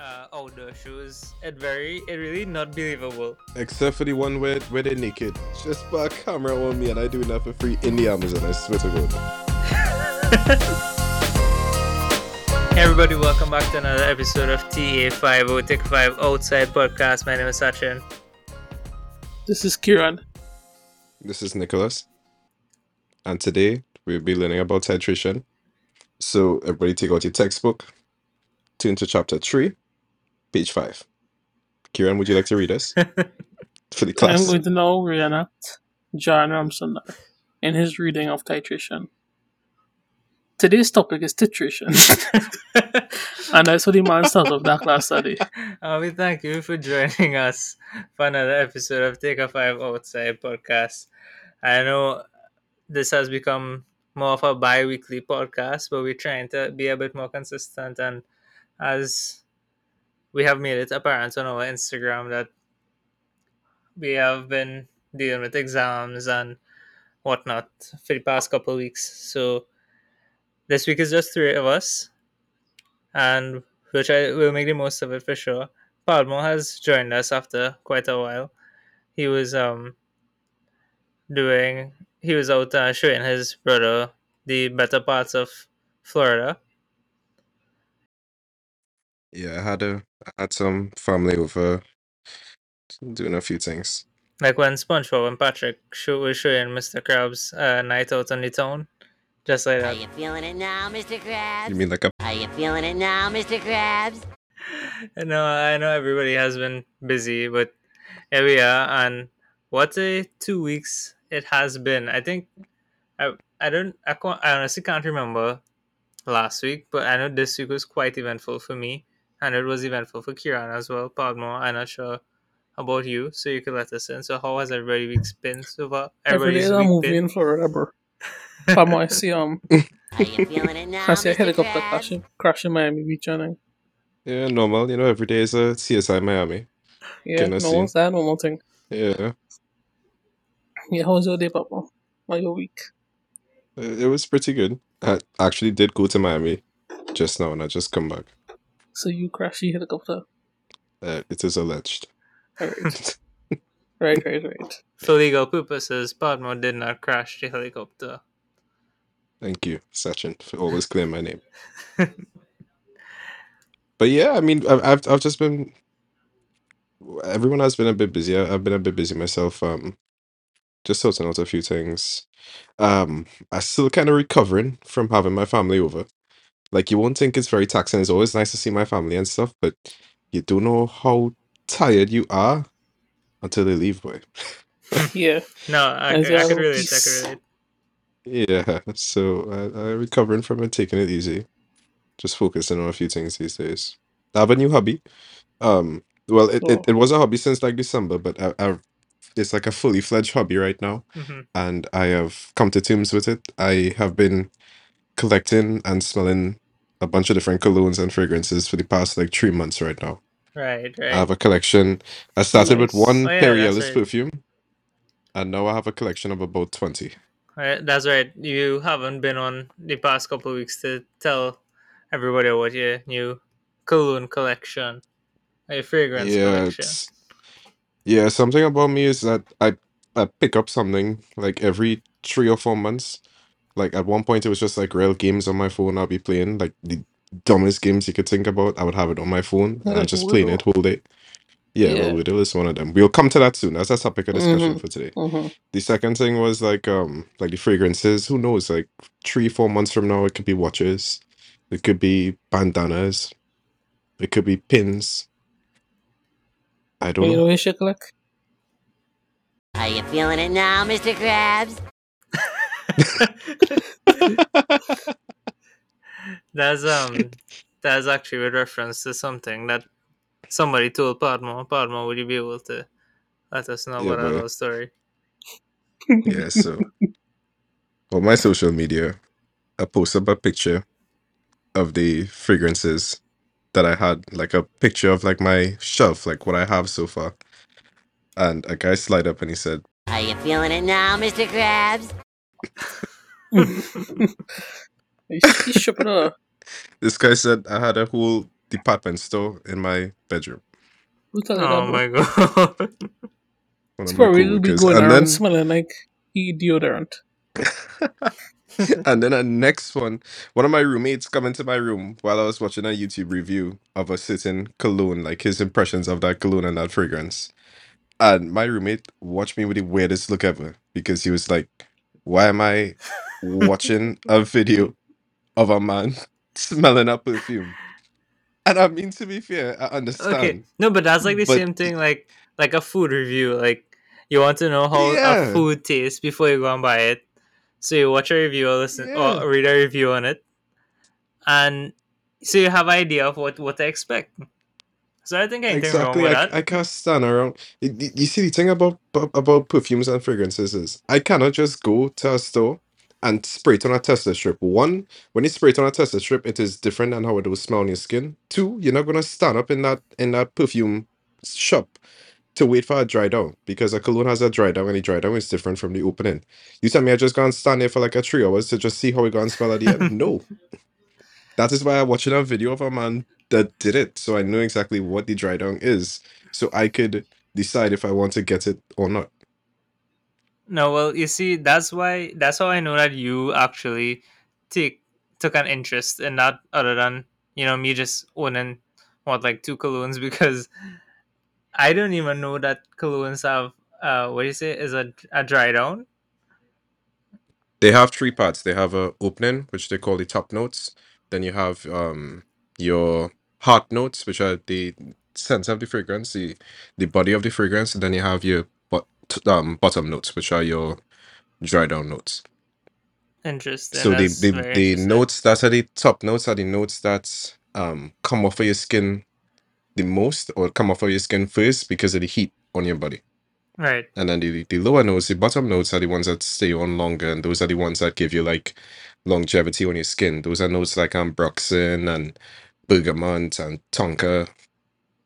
uh, outdoor shows. It very, it really not believable. Except for the one where, where they're naked. Just put a camera on me and I do that for free in the Amazon, I swear to God. Hey everybody, welcome back to another episode of TA5 Take 5 Outside Podcast. My name is Sachin. This is Kiran. This is Nicholas. And today we'll be learning about titration. So everybody take out your textbook, turn to chapter 3, page 5. Kieran, would you like to read us for the I'm class? going to now reenact John Ramsonder in his reading of titration. Today's topic is titration, and that's what the man started of that class study. Uh, we thank you for joining us for another episode of Take a Five Outside Podcast. I know this has become more of a bi weekly podcast, but we're trying to be a bit more consistent. And as we have made it apparent on our Instagram that we have been dealing with exams and whatnot for the past couple weeks. So this week is just three of us, and we'll try we'll make the most of it for sure. Padmo has joined us after quite a while. He was um doing he was out uh, showing his brother the better parts of Florida. Yeah, I had a I had some family over doing a few things. Like when SpongeBob and Patrick show, was showing Mr. Krabs uh, night out on the town. Just like that. Are you feeling it now, Mr. Krabs? You mean like a Are you feeling it now, Mr. Krabs? I know, I know everybody has been busy, but here we are, and what a two weeks it has been. I think I I don't I, can't, I honestly can't remember last week, but I know this week was quite eventful for me, and it was eventful for Kiran as well. Padmo, I'm not sure about you, so you could let us in. So how has everybody week's been so far? Every day Everybody's I'm week moving been? in Florida, bro. Pamo, I see um, Are you feeling it now, I see a Mr. helicopter Krabs? crashing, crashing Miami Beach, and yeah, normal. You know, every day is a CSI Miami. yeah, Can I no see? one's that normal thing. Yeah, Yeah, how was your day, Papa? Or your week? it it was pretty good. I actually did go to Miami just now and I just come back. So you crashed the helicopter? Uh, it is alleged. Alright, right, right, right. For legal purposes, Padmo did not crash the helicopter. Thank you, Sachin, for always clearing my name. But yeah, I mean, I've I've, I've just been. Everyone has been a bit busy. I- I've been a bit busy myself. Um, just sorting out a few things. Um, I'm still kind of recovering from having my family over. Like you won't think it's very taxing. It's always nice to see my family and stuff, but you don't know how tired you are until they leave, boy. Yeah, No, I, As could- I well, could relate. I peace. could relate. Yeah, so I, I'm recovering from it, taking it easy, just focusing on a few things these days. I have a new hobby. Um, well, it, Oh. it, it was a hobby since like December, but I, I've it's like a fully fledged hobby right now, hmm and I have come to terms with it. I have been collecting and smelling a bunch of different colognes and fragrances for the past like three months right now. Right, right. I have a collection. I started with Nice. one Oh, yeah, Perry that's Ellis right. perfume, and now I have a collection of about twenty. Right, that's right. You haven't been on the past couple of weeks to tell everybody about your new cologne collection, or your fragrance Yeah, collection. it's yeah. Something about me is that I I pick up something like every three or four months. Like at one point, it was just like real games on my phone. I'll be playing like the dumbest games you could think about. I would have it on my phone and I'm just playing it whole day. Yeah, well, Yeah. Wordle is one of them. We'll come to that soon. That's a topic of discussion Mhm. for today. Mm-hmm. The second thing was like um like the fragrances. Who knows? Like three, four months from now, it could be watches. It could be bandanas. It could be pins. I don't You know. know what you collect? Are you feeling it now, Mr. Krabs? That's um, that's actually with reference to something that somebody told Padma. Padma, would you be able to let us know Yeah, about that boy. story? Yeah, so on my social media, I posted up a picture of the fragrances that I had, like a picture of like my shelf, like what I have so far. And a guy slid up and he said, Are you feeling it now, Mr. Krabs? He's, he's shipping This guy said I had a whole department store in my bedroom. We call it Oh my god. One It's of my probably will be going And around then smelling like e deodorant. and then the next one, one of my roommates come into my room while I was watching a YouTube review of a certain cologne, like his impressions of that cologne and that fragrance. And my roommate watched me with the weirdest look ever because he was like, Why am I watching a video of a man smelling a perfume? And I mean to be fair, I understand. okay. No, but that's like the But same thing like like a food review. Like you want to know how a food tastes before you go and buy it. So you watch a review or listen yeah. or read a review on it. And so you have idea of what, what to expect. So I think anything wrong Exactly. with I, that. I can't stand around. You, you you see, the thing about about perfumes and fragrances is I cannot just go to a store and spray it on a tester strip. One, when you spray it on a tester strip, it is different than how it will smell on your skin. Two, you're not gonna stand up in that in that perfume shop to wait for a dry down because a cologne has a dry down and the dry down is different from the opening. You tell me I just gonna stand there for like a three hours to just see how it gonna smell at the end? No. That is why I'm watching a video of a man that did it, so I know exactly what the dry down is, so I could decide if I want to get it or not. No, well, you see, that's why that's how I know that you actually take took an interest in that, other than you know me just owning what like two colognes because I don't even know that colognes have uh what do you say is a a dry down. They have three parts. They have a opening, which they call the top notes. Then you have um your heart notes, which are the center of the fragrance, the the body of the fragrance, and then you have your but um bottom notes, which are your dry down notes. Interesting. So the That's the, very the interesting. notes that are the top notes are the notes that um come off of your skin the most or come off of your skin first because of the heat on your body. Right. And then the, the lower notes, the bottom notes are the ones that stay on longer, and those are the ones that give you like longevity on your skin. Those are notes like ambroxan and bergamot and tonka,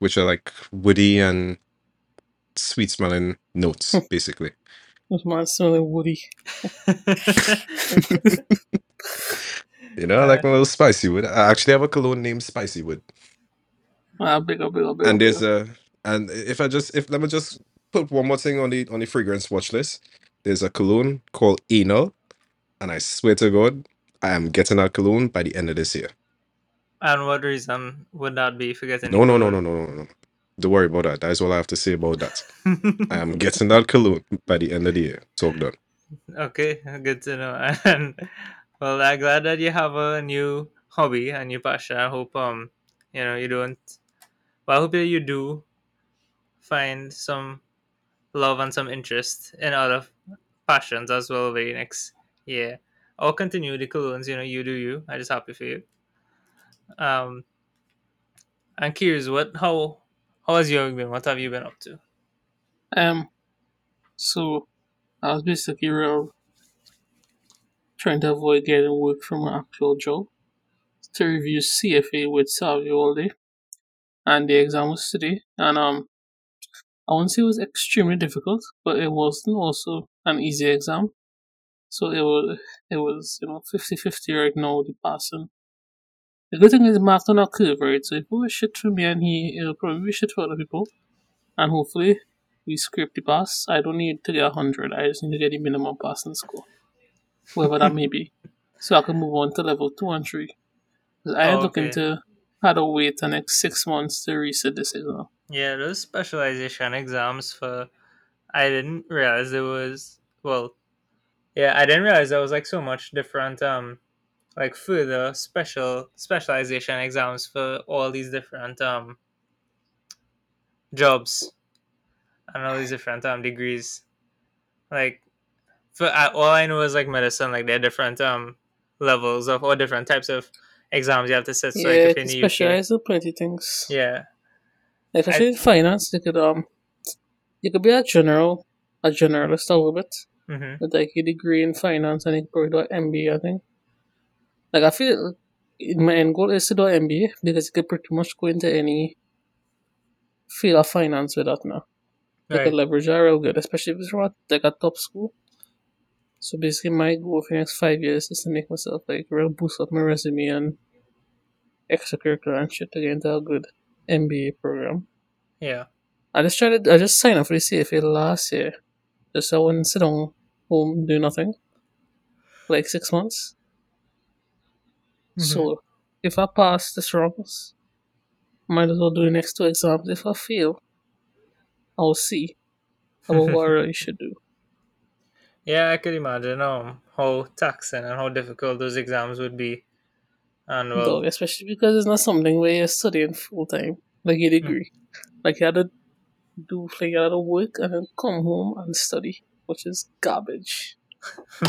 which are like woody and sweet smelling notes, basically. This man smelling woody. You know, I like my little spicy wood. I actually have a cologne named Spicy Wood. Ah, big up, big up, big up, And big there's up. a and if I just if let me just put one more thing on the on the fragrance watch list. There's a cologne called Anal, and I swear to God, I am getting that cologne by the end of this year. And what reason would that be for getting No, no, no, no, no, no, no. Don't worry about that. That is all I have to say about that. I am getting that cologne by the end of the year. Talk done. okay, good to know. And well, I'm glad that you have a new hobby, a new passion. I hope um you know you don't. Well, I hope that you do find some love and some interest in other passions as well over the next year. Or continue the colognes, you know, you do you. I just happy for you. Um, I'm curious, what how how has your week been? What have you been up to? Um, so I was basically real trying to avoid getting work from an actual job to review CFA with Savio all day, and the exam was today. And um, I won't say it was extremely difficult, but it wasn't also an easy exam. So it was it was you know 50-50 right now the passing. The good thing is marked on a curve, right? So if it was shit for me and he, it'll probably be shit for other people. And hopefully we scrape the pass. I don't need to get 100. I just need to get the minimum passing score. Whatever that may be. So I can move on to level 2 and 3. I am Oh, looking to had to wait the next six months to reset this exam. Yeah, those specialization exams for I didn't realize there was well yeah, I didn't realize there was like so much different um like further special specialization exams for all these different um jobs and all these different um degrees. Like for I, all I know is like medicine, like there are different um levels of all different types of exams you have to sit. So like yeah, if to in the specialize in plenty things. yeah, Like especially in finance, you could um you could be a general a generalist a little bit. hmm with like a degree in finance and you probably do an MBA, I think. Like I feel uh, my end goal is to do MBA because you could pretty much go into any field of finance with that now. Right. could leverage that real good, especially if it's from a- like a top school. So basically my goal for the next five years is to make myself like real boost up my resume and extracurricular and shit to get into a good MBA program. Yeah. I just tried to, I just signed up for the CFA last year. Just so I wouldn't sit down home, do nothing. Like six months. So if I pass this rounds, might as well do the next two exams. If I fail, I'll see about what I really should do. Yeah, I could imagine um how taxing and how difficult those exams would be. And well, Dog, especially because it's not something where you're studying full time, like a degree. Like you had to do like you had to work and then come home and study, which is garbage.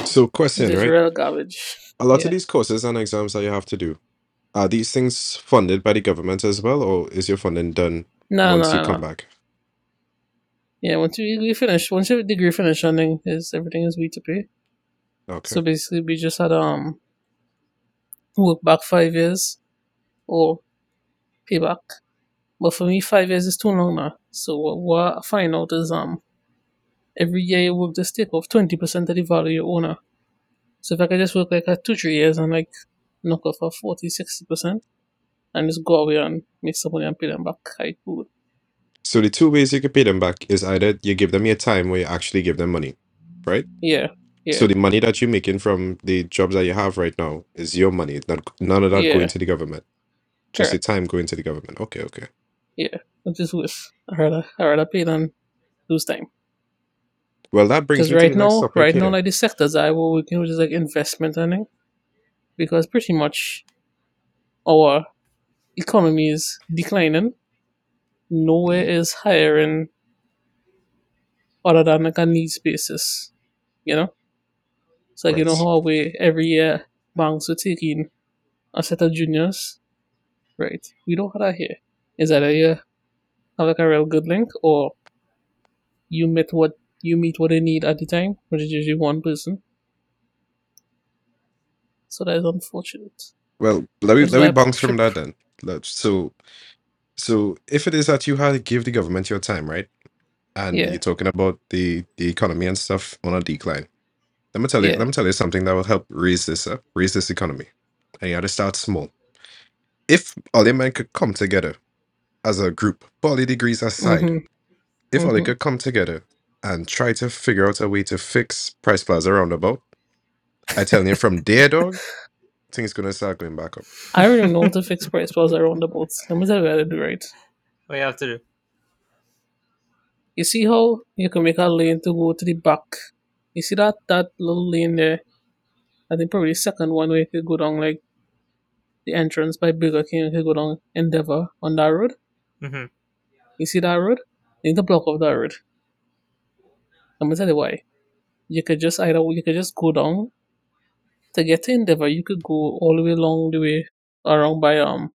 So, question, right? real garbage. A lot Yeah. of these courses and exams that you have to do, are these things funded by the government as well, or is your funding done No, once no, you come no. back? Yeah, once you, you finish, once your degree finish, then is everything is we to pay. Okay. So basically, we just had um work back five years or pay back. But for me, five years is too long now. So what, what I find out is um every year you work just take off twenty percent of the value you own. So if I could just work like a two three years and like knock off a 40 60 percent and just go away and make some money and pay them back, I could. So the two ways you can pay them back is either you give them your time or you actually give them money, right? Yeah, yeah, So the money that you're making from the jobs that you have right now is your money. Not none of that Yeah. going to the government. Just Correct. the time going to the government. Okay, okay. yeah. Which is worth. I rather I rather pay than lose time. Well, that brings me to right the next now, topic right here. now, like the sectors I will working which is like investment earning, because pretty much our economy is declining. Nowhere mm. is hiring other than like a needs basis, you know. So like you know how we every year banks will taking a set of juniors, right? We don't have that here. Is that a you have like a real good link, or you met what you meet what they need at the time, which is usually one person. So that is unfortunate. Well, let me That's let me I bounce from that then. Let- So, so if it is that you had to give the government your time, right, and Yeah. you're talking about the the economy and stuff on a decline, let me tell you, Yeah. let me tell you something that will help raise this up, raise this economy, and you got to start small. If all the men could come together as a group, poly degrees aside, Mhm. if all they Mhm. could come together and try to figure out a way to fix Price Plaza roundabout, I tell you from there, dog, things gonna start going back up. I don't know how to fix price plaza roundabouts. Let me tell you how to do right. what you have to do? You see how you can make a lane to go to the back. You see that that little lane there? I think probably the second one where you could go down like the entrance by Burger King, you could go down Endeavour on that road. Mm-hmm. You see that road? You need to block off that road. I'm gonna tell you why. You could just either you could just go down to get to Endeavour. You could go all the way along the way around by um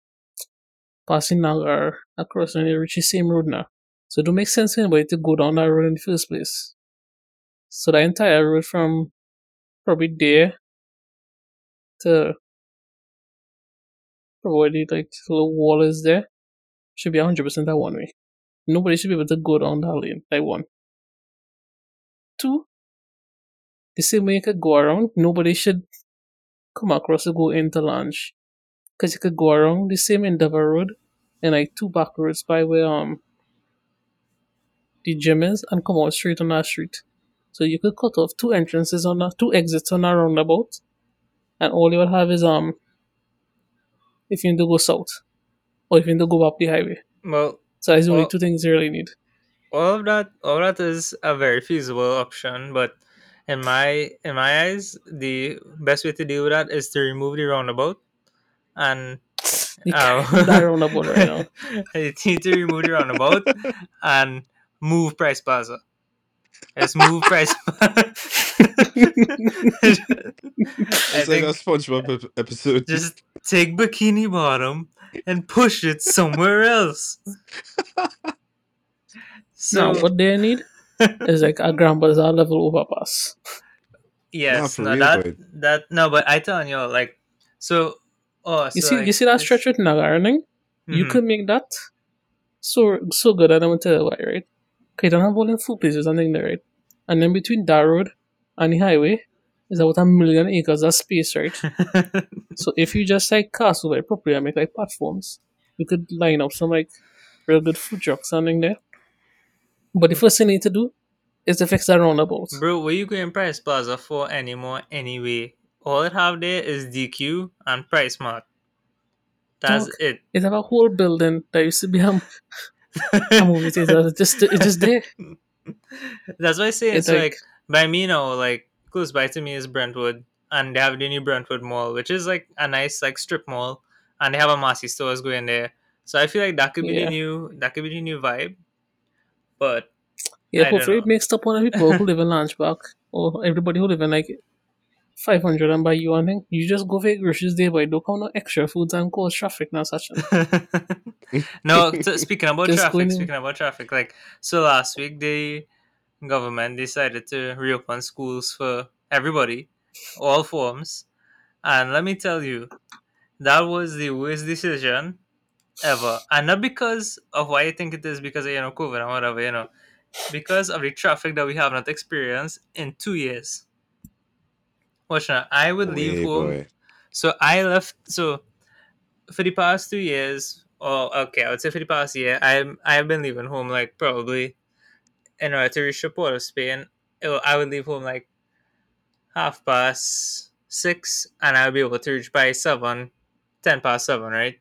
passing Nagar across and you reach the same road now. So it don't make sense for anybody to go down that road in the first place. So the entire road from probably there to probably like little wall is there should be hundred percent that one way. Nobody should be able to go down that lane. Like one. Two, the same way you could go around, nobody should come across to go into lunch. Because you could go around the same Endeavour Road and like two back roads by where um the gym is and come out straight on that street. So you could cut off two entrances on that, two exits on that roundabout, and all you would have is um if you need to go south or if you need to go up the highway. Well, So that's the only Well- two things you really need. All of that, all that is a very feasible option, but in my in my eyes, the best way to deal with that is to remove the roundabout and You uh, can't that roundabout right now. you need to remove the roundabout and move Price Plaza. Let's move Price. I It's like a SpongeBob episode. just take Bikini Bottom and push it somewhere else. So now, what they need is like a Grand Bazaar level overpass. yes, for no, real, that boy. that no, but I telling you like so. Oh, You see, like, you see that stretch with Nagaring? You Mhm. could make that so so good, and I'm gonna tell you why, right? 'Cause you don't have all them food places and thing there, right? And then between that road and the highway, is about a million acres of space, right? So if you just like cast over it properly and make like platforms, you could line up some like real good food trucks something there. But the first thing you need to do is to fix that roundabout. Bro, where you going Price Plaza for anymore anyway? All it have there is DQ and PriceSmart. That's it. It have a whole building that used to be a, a movie theater. It's just it's just there. That's why I say it's It's like, like- by me now, like close by to me is Brentwood, and they have the new Brentwood Mall, which is like a nice like strip mall, and they have a Massy stores going there. So I feel like that could be the new that could be the new vibe. But Yeah, I hopefully it makes up one of the people who live in Lanchback or everybody who live in like 500 and buy you one thing. You just go for your groceries there, but don't come no extra foods and cause traffic now such. no, so speaking about Just traffic, going in. speaking about traffic, like so last week the government decided to reopen schools for everybody, all forms, and let me tell you, that was the worst decision ever, and not because of why I think it is because of you know COVID and whatever you know, because of the traffic that we have not experienced in two years. Watch now, I would leave Way, home. boy. So I left. So for the past two years, or okay, I would say for the past year, I'm I have been leaving home like probably in order to reach the port of Spain. I would leave home like half past six, and I'll be able to reach by seven, ten past seven, right?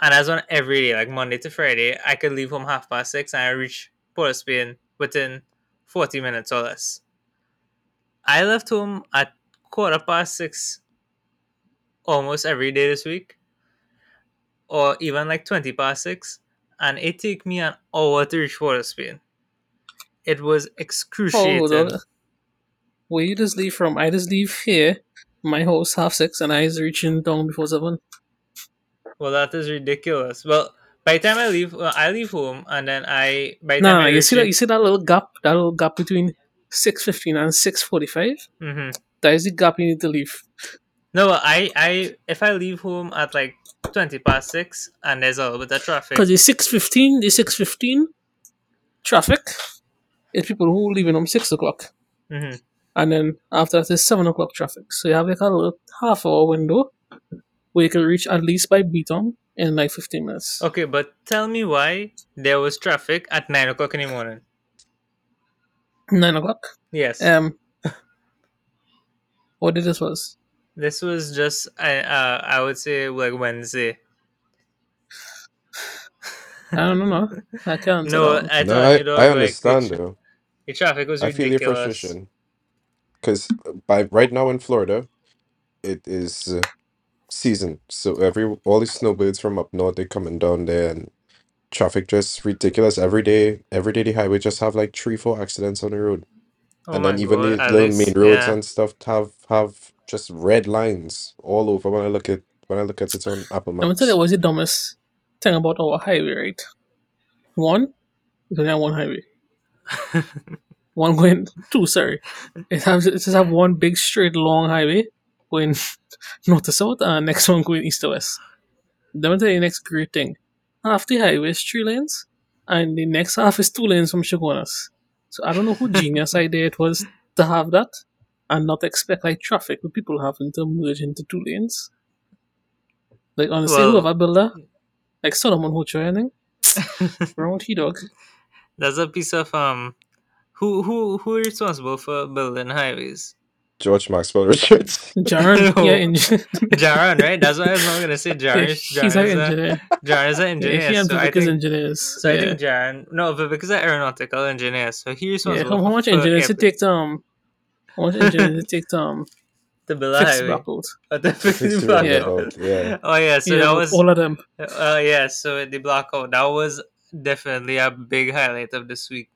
And that's on every day, like Monday to Friday. I could leave home half past six, and I reach Port of Spain within forty minutes or less. I left home at quarter past six almost every day this week, or even like 20 past six, and it took me an hour to reach Port of Spain. It was excruciating. where you just leave from? I just leave here, my house half six, and I is reaching down before seven. Well, that is ridiculous. Well, by the time I leave, well, I leave home, and then I by the No, time no, I you see that? You see that little gap? That little gap between six fifteen and six forty five. hmm That is the gap you need to leave. No, I I if I leave home at like 20 past six, and there's a little bit of traffic. Because the six fifteen, the six fifteen traffic is people who leaving home six o'clock, hmm and then after that is seven o'clock traffic. So you have like a little half hour window where you can reach at least by Beaton in like fifteen minutes. Okay, but tell me why there was traffic at nine o'clock in the morning. Nine o'clock. Yes, Um, what did this was? this was just I uh, I would say like Wednesday. I don't know. I can't. No. I No, told I, you, dog, I like, understand the, though. the traffic was I feel your ridiculous. frustration. Because by right now in Florida, it is uh, season. So every all these snowbirds from up north they coming down there and traffic just ridiculous every day. Every day the highway just have like three, four accidents on the road. Oh and my then even god, the little least, main roads yeah. and stuff have have just red lines all over when I look at when I look at it on Apple I'm gonna tell you what's the dumbest thing about our highway, right? One, we only have one highway. One going two, sorry. It has it just have one big straight long highway going north to south and next one going east to west. Tell you the next great thing. Half the highway is three lanes and the next half is two lanes from Chaguanas. So I don't know who genius idea it was to have that and not expect like traffic with people having to merge into two lanes. Like honestly, Well- whoever built that, like Solomon Hochoy, I think. Wrong with he dog. That's a piece of um, who who who is responsible for building highways? George Maxwell Richards. Jaron, No. yeah, engineer. Jaron, right? That's what I was not gonna say. Jaron, is- He's an engineer. Jaron is an Yeah, engineer. he and so I Vivek is think engineers. so. I yeah. think Jaron, no, Vivek is an aeronautical engineer. So he's Yeah, responsible. how, how much engineers it airplanes take to um how much engineers it take to um to build a the highway? black road? Fix Fix the the black Yeah. yeah. Oh yeah, so yeah, that was all of them. Uh, yeah, so the blackout that was definitely a big highlight of this week.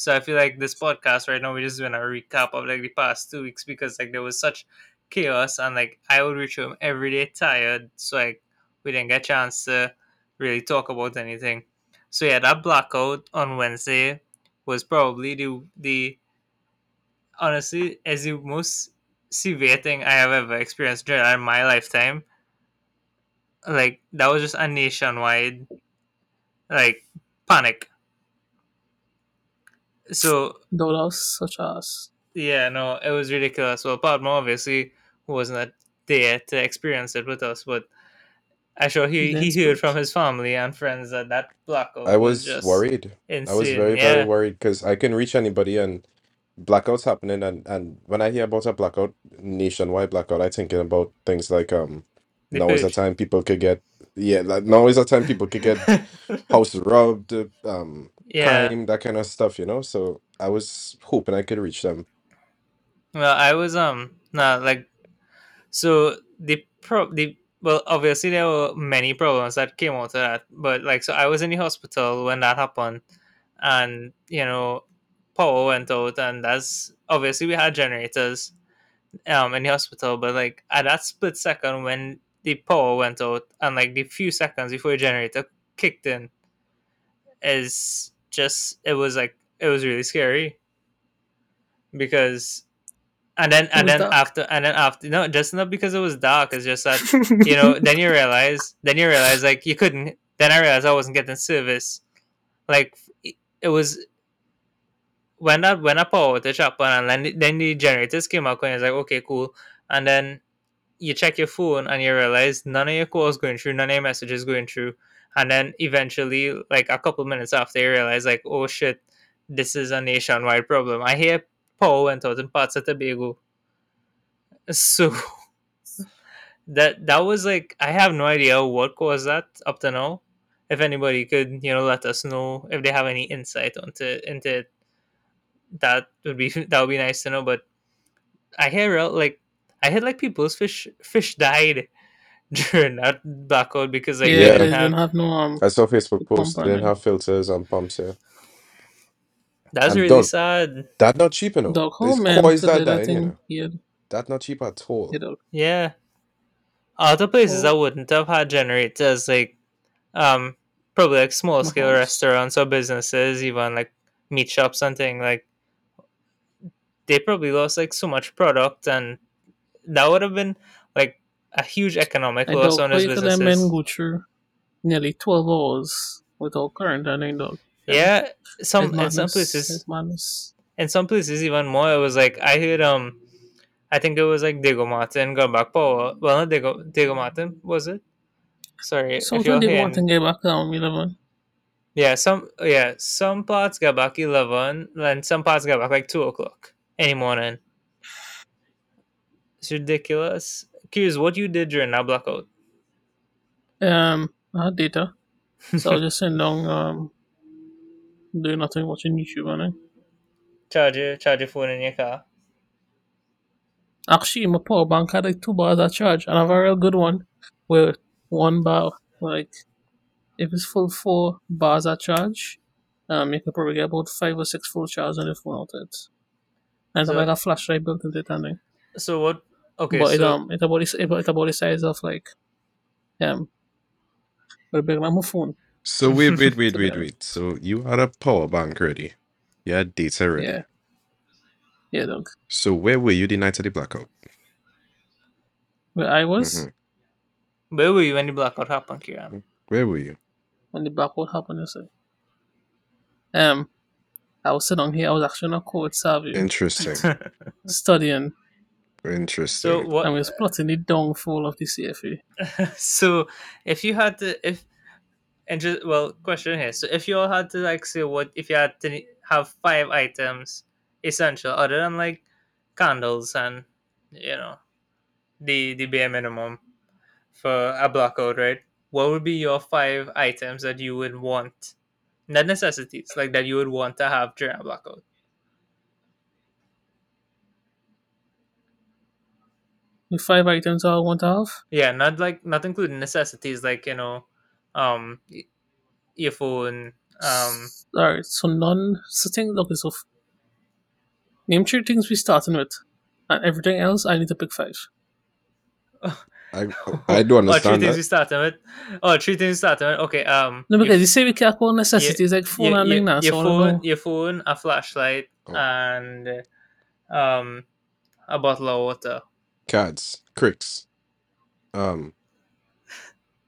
So I feel like this podcast right now we're just doing a recap of like the past two weeks because like there was such chaos and like I would reach home every day tired, so like we didn't get a chance to really talk about anything. So yeah, that blackout on Wednesday was probably the the honestly is the most severe thing I have ever experienced during my lifetime like that was just a nationwide like panic so Dollars such as yeah, no, it was ridiculous. Well, Padma obviously wasn't there to experience it with us, but I'm sure he, Then he heard from his family and friends that that blackout I was was just worried. I was insane. very, very yeah, worried because I couldn't reach anybody and blackouts happening and and when I hear about a blackout, nationwide blackout, I thinking about things like um the now is the purge. time people could get yeah, like now is the time people could get house robbed, um yeah, that kind of stuff, you know. So I was hoping I could reach them. well, I was um nah like so the pro the well obviously there were many problems that came out of that, but like so I was in the hospital when that happened, and you know power went out, and that's obviously we had generators um in the hospital, but like at that split second when the power went out and like the few seconds before the generator kicked in is just it was like it was really scary. Because and then and then dark. after and then after no just not because it was dark it's just that you know then you realize then you realize like you couldn't then i realized i wasn't getting service. Like it- was when that when I power outage happened and then, then the generators came out and it's like okay cool. And then you check your phone and you realize none of your calls going through none of your messages going through and then eventually like a couple minutes after you realize like oh shit this is a nationwide problem i hear power went out in parts of tobago so that that was like I have no idea what caused that up to now. If anybody could, you know, let us know if they have any insight onto into it, that would be that would be nice to know. But I hear like I had like people's fish fish died during that blackout because like yeah, they didn't they didn't have. have no um I saw Facebook pump posts, they didn't have filters and pumps here. That's And really dog, sad. That's not cheap enough. Dog, how There's man that do that dying, you know. Yeah, That not cheap at all. yeah. Yeah, other places that Oh, wouldn't have had generators, like um, probably like small scale Mahomes. restaurants or businesses, even like meat shops and thing like they probably lost like so much product and that would have been like a huge economic I loss on his you could that go through nearly twelve hours without current and then dog. Yeah, some in some places, in some places even more. It was like I heard um, I think it was like Diego Martin got back power. Well, not Diego Diego Martin was it? Sorry if Something you're they hearing. want to back down eleven. Yeah, some yeah some parts got back eleven, and some parts got back like two o'clock any morning. It's ridiculous. Curious what you did during that blackout. Um, I had data, so I was just sitting down um doing nothing, watching YouTube and charge your charge your phone in your car. Actually, my power bank had like two bars of charge, and I have a real good one where one bar, like, if it's full four bars of charge, um, you could probably get about five or six full charges on the phone out of it. And So like a flashlight built into it, and thing. so what? Okay, but it um, it's about the, it, it's about the size of like, um, a big like my phone. So wait, wait, wait, wait, wait. So you had a power bank ready. You had data ready. Yeah, yeah, dog. So where were you the night of the blackout? Where I was Mhm. where were you when the blackout happened, Kieran? Where were you? when the blackout happened, you say. Um, I was sitting here. I was actually in a court Savio Interesting. studying, Interesting. so and what? we was plotting the downfall of the CFA. so if you had to, if and just well, question here. So if you all had to like say what if you had to have five items essential other than like candles and you know the the bare minimum for a blackout, right? What would be your five items that you would want? Not necessities, like that you would want to have during a blackout. The five items I want to have. Yeah, not like not including necessities like you know, um, y- your phone. Um, Alright, so none. So thing. Okay, so f- name three things we starting with, and everything else I need to pick five. I I do understand. oh, three understand things we that. started with. Oh, three things we started with. Okay. Um, No, your because you say we can't call necessities like phone your, and thing your, now. your So phone, know. your phone, a flashlight, Oh. and um, a bottle of water. Cards, cricks, um,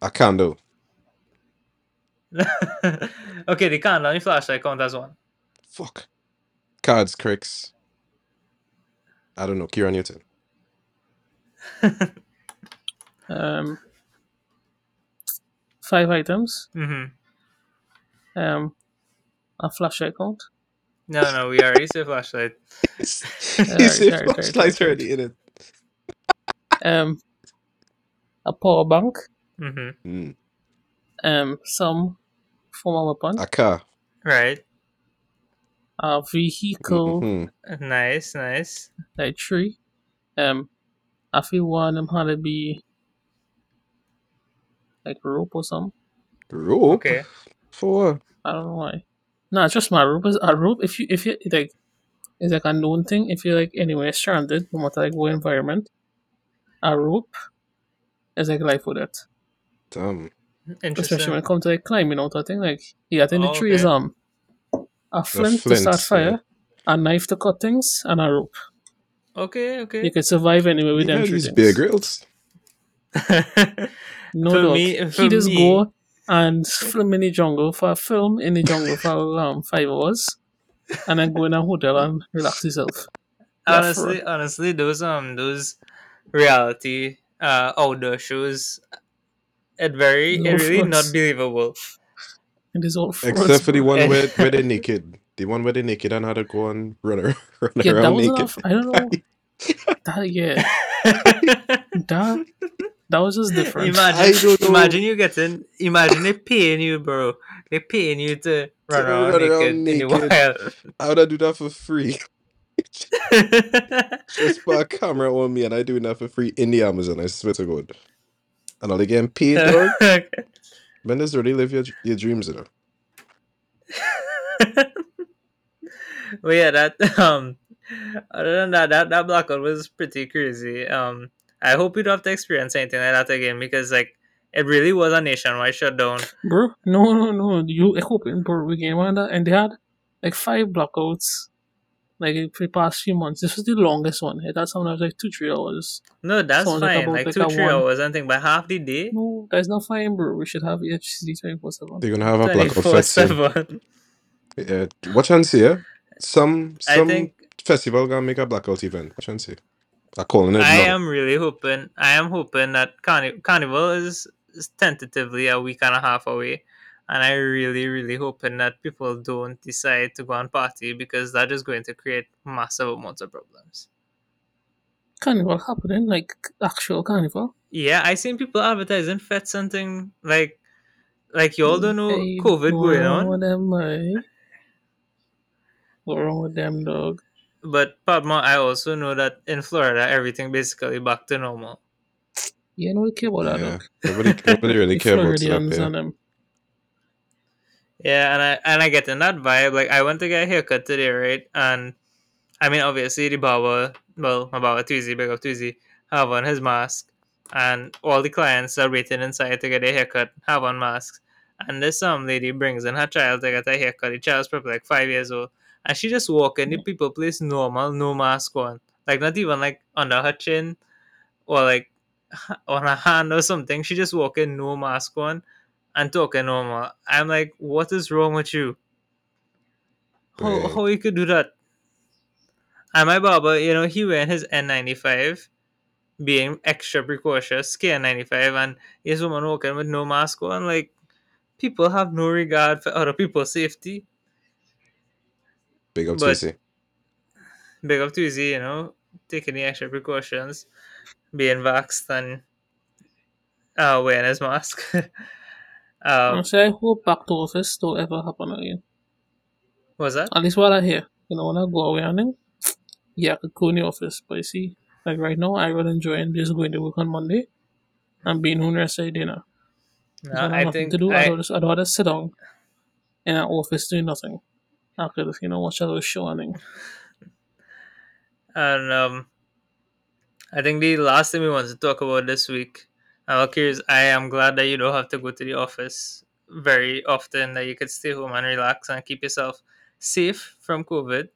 a candle. okay, the candle and the flashlight count as one. Fuck. Cards, cricks. I don't know. Kira Newton. Um, five items. hmm Um, a flashlight count. No, no, we are. already say flashlight. you Alright, see alright, alright, flashlights already in it. Um, a power bank. mm-hmm. Mm. Um, some form of weapon. A car. Right. A vehicle. Mhm. Nice, nice. like three. Um, I feel one of them had to be like rope or something. Rope. Okay. For? I don't know why. No, it's just my rope is a rope. If you if you like, it's like a known thing. If you're like anywhere stranded, no matter like what environment, a rope is like life or death. Damn. Interesting. Especially when it comes to like climbing out of thing. Like yeah, I think the Oh, tree is okay. um a flint, to start fire, yeah. a knife to cut things, and a rope. Okay, okay. You can survive anywhere with Yeah, them three these things. Bear Grylls. No For dog. me- for he just me- go and film in the jungle for a film in the jungle for um, five hours, and then go in a hotel and relax himself. Yeah, honestly, honestly, those um those reality uh outdoor shows, it very No it really not believable. It's all frauds, Except for the one where, where they're naked. The one where they're naked and how to go and run, ar- run Yeah, that around was naked. enough. I don't know. That yeah, that that was just different. Imagine, imagine you getting, imagine they paying you, bro. They paying you to run To around run naked, around in the wild. How would I do that for free? Just put a camera on me and I do that for free in the Amazon. I swear to God. And all they getting paid, dog. Man, this really live your, your dreams, you know. well, yeah, that um, other than that, that that blackout was pretty crazy. Um, I hope you don't have to experience anything like that again because like it really was a nationwide shutdown. bro, no, no, no. You I hope in Puerto Rico and that, and they had like five blackouts. Like for the past few months, this was the longest one. It had something that was like two, three hours. No, that's Sounds like fine. about Like, like two, three hours, I think, but half the day, No, that's not fine, bro. We should have electricity twenty four seven. They're gonna have a twenty blackout four fest soon. seven. Yeah. Watch and see, yeah? Some some think festival gonna make a blackout event. Watch and see. I'm calling it I now. am really hoping. I am hoping that Carni- Carnival is, is tentatively a week and a half away, and I really, really hoping that people don't decide to go and party because that is going to create massive amounts of problems. Carnival happening, like actual carnival. Yeah, I seen people advertising fete something like, like y'all don't know Hey, COVID what going wrong on, with them, eh? What wrong with them, dog? but Padma, I also know that in Florida everything basically back to normal. You know, we care about that, Yeah. Nobody nobody really care about that. Yeah. and them. Yeah, and I and I get in that vibe. Like I went to get a haircut today, right? And I mean, obviously the barber, well, my barber Tuesday, big up Tuesday, have on his mask, and all the clients are waiting inside to get their haircut, have on masks. And this some lady brings in her child to get a haircut. The child's probably like five years old, and she just walk in the people place normal, no mask on, like not even like under her chin or like on her hand or something. She just walk in, no mask on, and talking normal. I'm like, what is wrong with you? How Right. how you could do that? And my barber, you know, he wearing his N95, being extra precautious, KN95, and his woman walking with no mask on. Like, people have no regard for other people's safety. Big up But- Tuesday. Big up to you know, taking the extra precautions, being vaxxed and uh, wearing his mask. um, Honestly, I hope back to office don't ever happen again. What's that? At least while I'm here. You know, when I go away and then, yeah, I could go in the office. But you see, like right now, I would enjoy just going to work on Monday and being home rest of the dinner. No, I have I nothing think to do. I'd I, rather, I'd rather sit down in an office doing nothing. I could, you know, watch a little show and then. And um, I think the last thing we want to talk about this week, Curious. I am glad that you don't have to go to the office very often. That you could stay home and relax and keep yourself safe from COVID.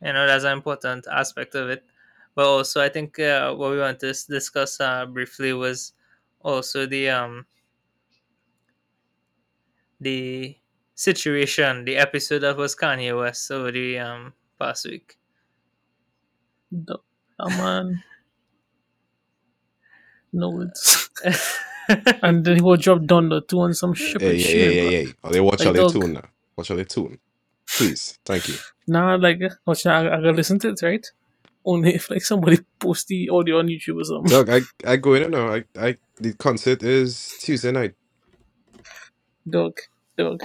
You know that's an important aspect of it. But also, I think uh, what we want to discuss uh, briefly was also the um the situation, the episode that was Kanye West over the um past week. The, man. No, it's. and then he will drop Donda 2 on some ship Hey, hey, shit. hey, hey, hey. Oh, they watch Like they tune now. Watch they tune. Please, thank you. Nah, like, watch I, I gotta listen to it, right? Only if like somebody post the audio on YouTube or something. Doug, I, I go in and now. I, I, the concert is Tuesday night. Dog, dog.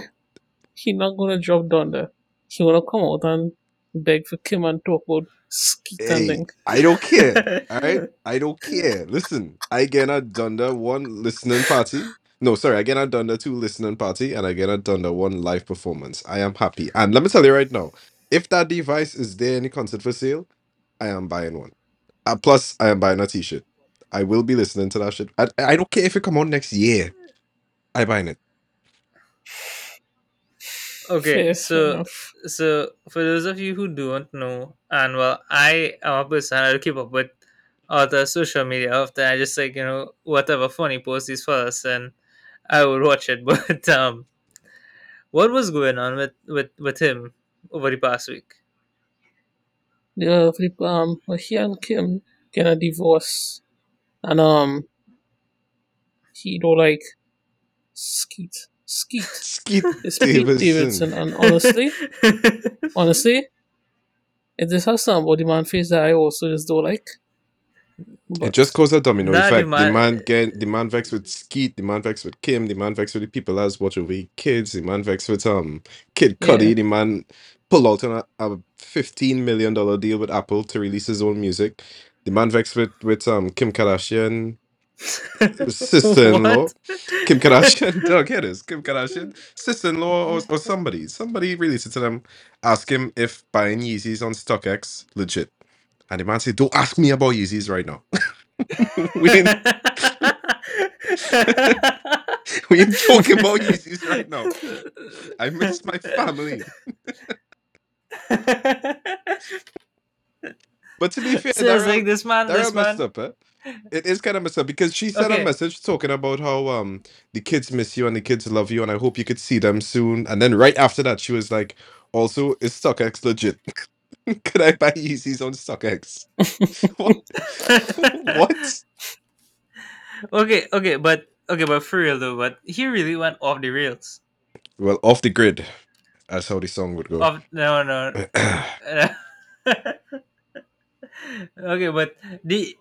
He not gonna drop Donda. He gonna come out and beg for Kim and talk about skeet and Hey, thing. I don't care. All right, I don't care. Listen, I get a Donda one listening party. No, sorry, I get a Donda two listening party, and I get a Donda one live performance. I am happy. And let me tell you right now, if that device is there the concert for sale, I am buying one. Uh, plus, I am buying a T-shirt. I will be listening to that shit. I, I don't care if it come out next year. I buying it. Okay, Fair, so enough. so for those of you who don't know, and well, I am a person I keep up with all the social media often. I just like you know whatever funny post these fellas and I would watch it. But um, what was going on with with with him over the past week? Yeah, flip, um, he and Kim get a divorce, and um, he don't like skeet, skeet. Skeet It's Pete Davidson. Davidson, and honestly, honestly, if this has some body man face that I also just don't like. It just causes a domino Nah, the effect. The man- man get the man vexed with Skeet, the man vexed with Kim, the man vexed with the people as watch over the kids, the man vexed with um Kid Cudi, Yeah. the man pulled out on a, a fifteen million dollar deal with Apple to release his own music. The man vexed with with um Kim Kardashian, sister-in-law. Kim Kardashian, Doug, here it is. Kim Kardashian, sister-in-law or, or somebody. Somebody released it to them, ask him if buying Yeezys on StockX legit. And the man said, Don't ask me about Yeezys right now. we ain't we ain't talking about Yeezys right now. I miss my family. But to be fair, so it's Daryl, like this man, this Daryl messed man. up, eh? It is kind of messed up because she sent Okay. a message talking about how um the kids miss you and the kids love you and I hope you could see them soon. And then right after that, she was like, "Also, is StockX legit? could I buy Yeezys on StockX?" what? what? Okay, okay, but okay, but for real though, but he really went off the rails. Well, off the grid. That's how the song would go. Off, no, no. okay, but the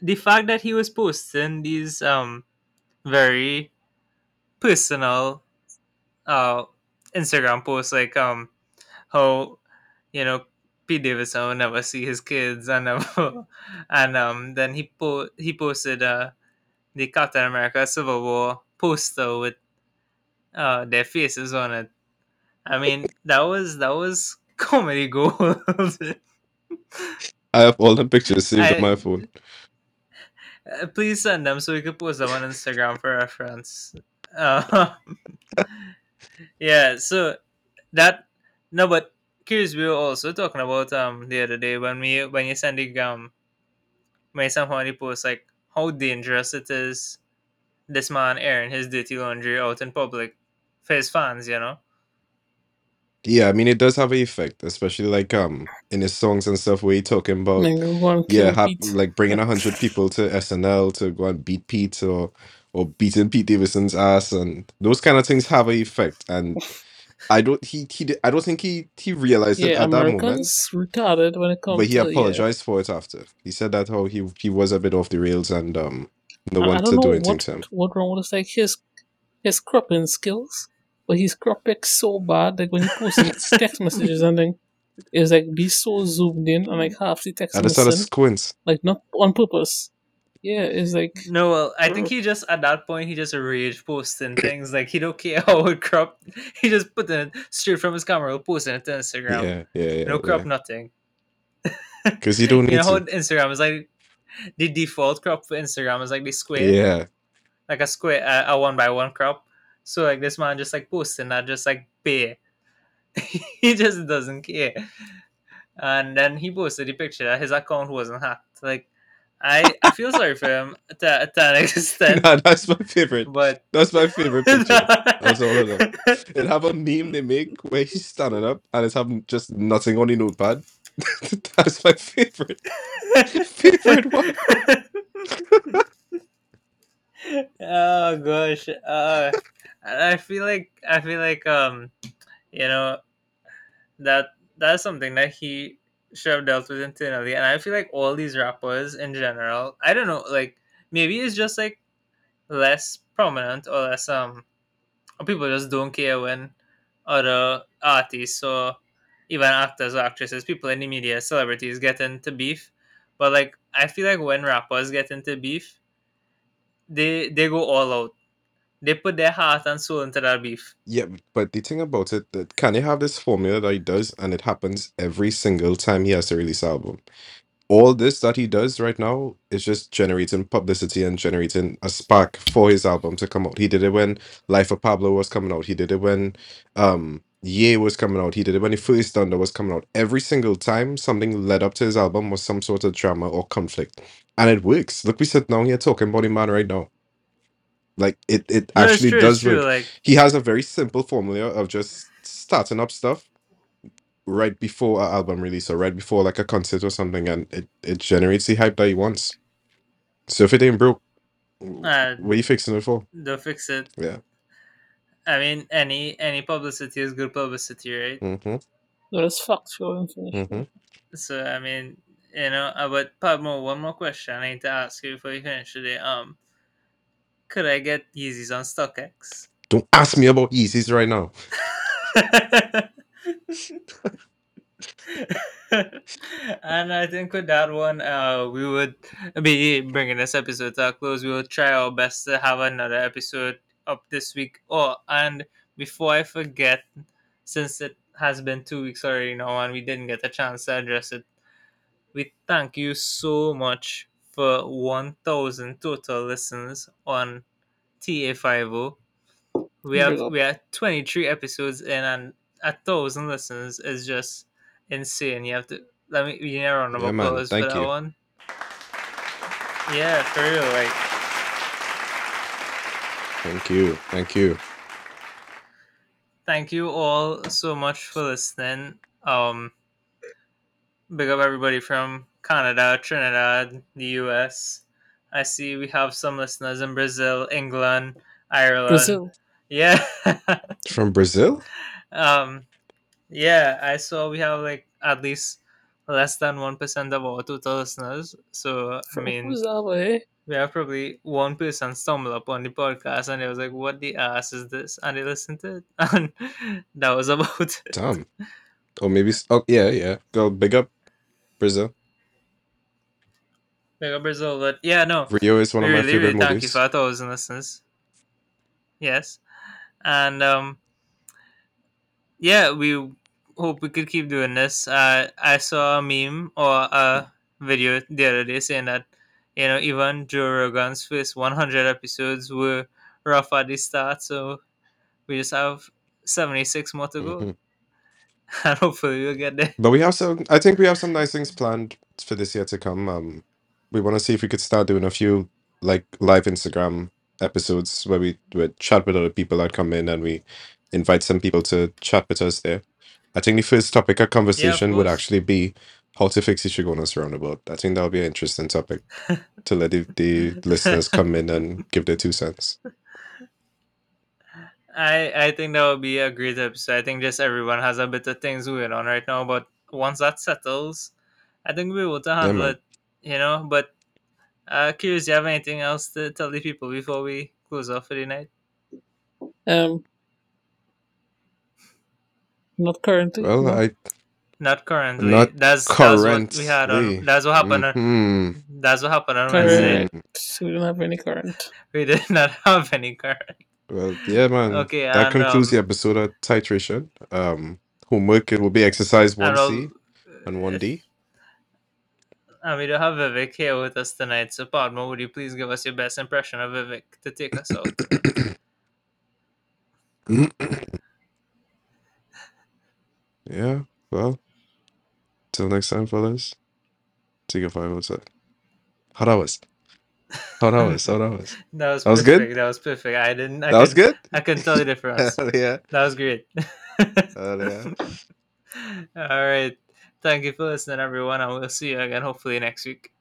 the fact that he was posting these um very personal uh Instagram posts like um how you know Pete Davidson will never see his kids and never, and um then he po- he posted uh the Captain America Civil War poster with uh their faces on it. I mean that was that was comedy gold. I have all the pictures saved I- on my phone. Uh, Please send them so we can post them on Instagram for reference. Uh, yeah, so that no, but curious, we were also talking about um the other day when we when you sending um when you somebody post like how dangerous it is this man airing his dirty laundry out in public for his fans, you know. Yeah, I mean it does have an effect, especially like um in his songs and stuff where he talking about like, yeah, kill ha- Pete. like bringing a hundred people to SNL to go and beat Pete or or beating Pete Davidson's ass and those kind of things have an effect. And I don't he he di- I don't think he he realized it Yeah, at that moment, Americans retarded when it comes but he to apologized for it after. He said that how he he was a bit off the rails and um no Yeah. I, I one don't to know do anything what to him. what wrong with like his his cropping skills, but his cropping so bad like when he posts text messages and then it's like be so zoomed in and like half the text I just had a missing, squints. like not on purpose. Yeah, it's like No, well, I think he just at that point he just rage posting things like he don't care how it crop. He just put it straight from his camera, posting it to Instagram. Yeah, yeah, yeah. no crop, nothing. Because you don't You need know how to. Instagram is like the default crop for Instagram is like the square, Yeah. like a square, uh, a one by one crop. So like this man just like posting that, just like pay. he just doesn't care. And then he posted the picture that his account wasn't hacked. Like, I I feel sorry for him to, to an extent, Nah, that's my favorite. but That's my favorite picture. That's all of them. It have a meme they make where he's standing up and it's having just nothing on the notepad. That's my favorite. Favorite one. oh gosh. Uh, I feel like I feel like um, you know, that that's something that he should have dealt with internally, and I feel like all these rappers in general, I don't know, like maybe it's just like less prominent or less um, or people just don't care when other artists or even actors or actresses, people in the media, celebrities get into beef. But like I feel like when rappers get into beef, they they go all out. They put their heart and soul into that beef. Yeah, but the thing about it that Kanye have this formula that he does, and it happens every single time he has to release album. All this that he does right now is just generating publicity and generating a spark for his album to come out. He did it when Life of Pablo was coming out. He did it when um Ye was coming out. He did it when the first Donda was coming out. Every single time something led up to his album was some sort of drama or conflict. And it works. Look, we sit down here talking about him man right now. Like it it No, it's actually true. It's does true. work Like he has a very simple formula of just starting up stuff right before an album release or right before like a concert or something and it, it generates the hype that he wants so if it ain't broke w- uh, what are you fixing it for they'll fix it. yeah I mean, any any publicity is good publicity, right? mm-hmm, That is factual information. mm-hmm. So I mean, you know. Uh, but Padmo, one more question I need to ask you before you finish today. Um, could I get Yeezys on StockX? don't ask me about Yeezys right now and I think with that one, uh, we would be bringing this episode to a close. We will try our best to have another episode up this week. Oh, and before I forget, since it has been two weeks already now and we didn't get a chance to address it, we thank you so much for 1,000 total listens on TA50. We have we have 23 episodes in and a thousand listens is just insane. You have to let me you a round of Yeah, man. applause Thank for that you. one. Yeah, for real. Like thank you thank you thank you all so much for listening. Um big up everybody from Canada, Trinidad, the US. I see we have some listeners in Brazil, England, Ireland. Brazil. Yeah. from brazil um yeah, I saw we have like at least less than one percent of our total listeners. So I From mean who's that we have probably one person stumble upon the podcast and they was like, What the ass is this? And they listened to it and that was about it. damn or maybe s- oh yeah yeah go big up brazil Brazil, but yeah, no. rio is one we of my favorite really thank you movies for thousand listeners. Yes. And um yeah, we hope we could keep doing this. Uh, I saw a meme or a video the other day saying that, you know, even Joe Rogan's first 100 episodes were rough at the start, so we just have 76 more to go. Mhm. And hopefully we'll get there. But we have some. I think we have some nice things planned for this year to come. Um, we want to see if we could start doing a few like live Instagram episodes where we would chat with other people that come in and we invite some people to chat with us there. I think the first topic of conversation would course. actually be how to fix the Chaguanas roundabout. I think that would be an interesting topic to let the, the listeners come in and give their two cents. I, I think that would be a great episode. I think just everyone has a bit of things going on right now, but once that settles, I think we'll be able to handle man. it, you know. But uh, curious, do you have anything else to tell the people before we close off for the night? Um, not currently. Well, no. I Not currently. Not that's that's what we had on. That's what happened. On, Mhm. that's what happened on Current. Wednesday. We don't have any current. We did not have any current. Well, yeah, man. Okay, that and, concludes the um, episode of titration. Um, homework it will be exercise one C and one D. And we don't have Vivek here with us tonight. So, Padma, would you please give us your best impression of Vivek to take us out? yeah. Well, till next time, fellas. Take a five outside. How that was? How that was? How that was? That was That was good? That was perfect. I didn't. I That was good. I couldn't tell the difference. Yeah. That was great. Hell yeah. All right. Thank you for listening, everyone, and we'll see you again hopefully next week.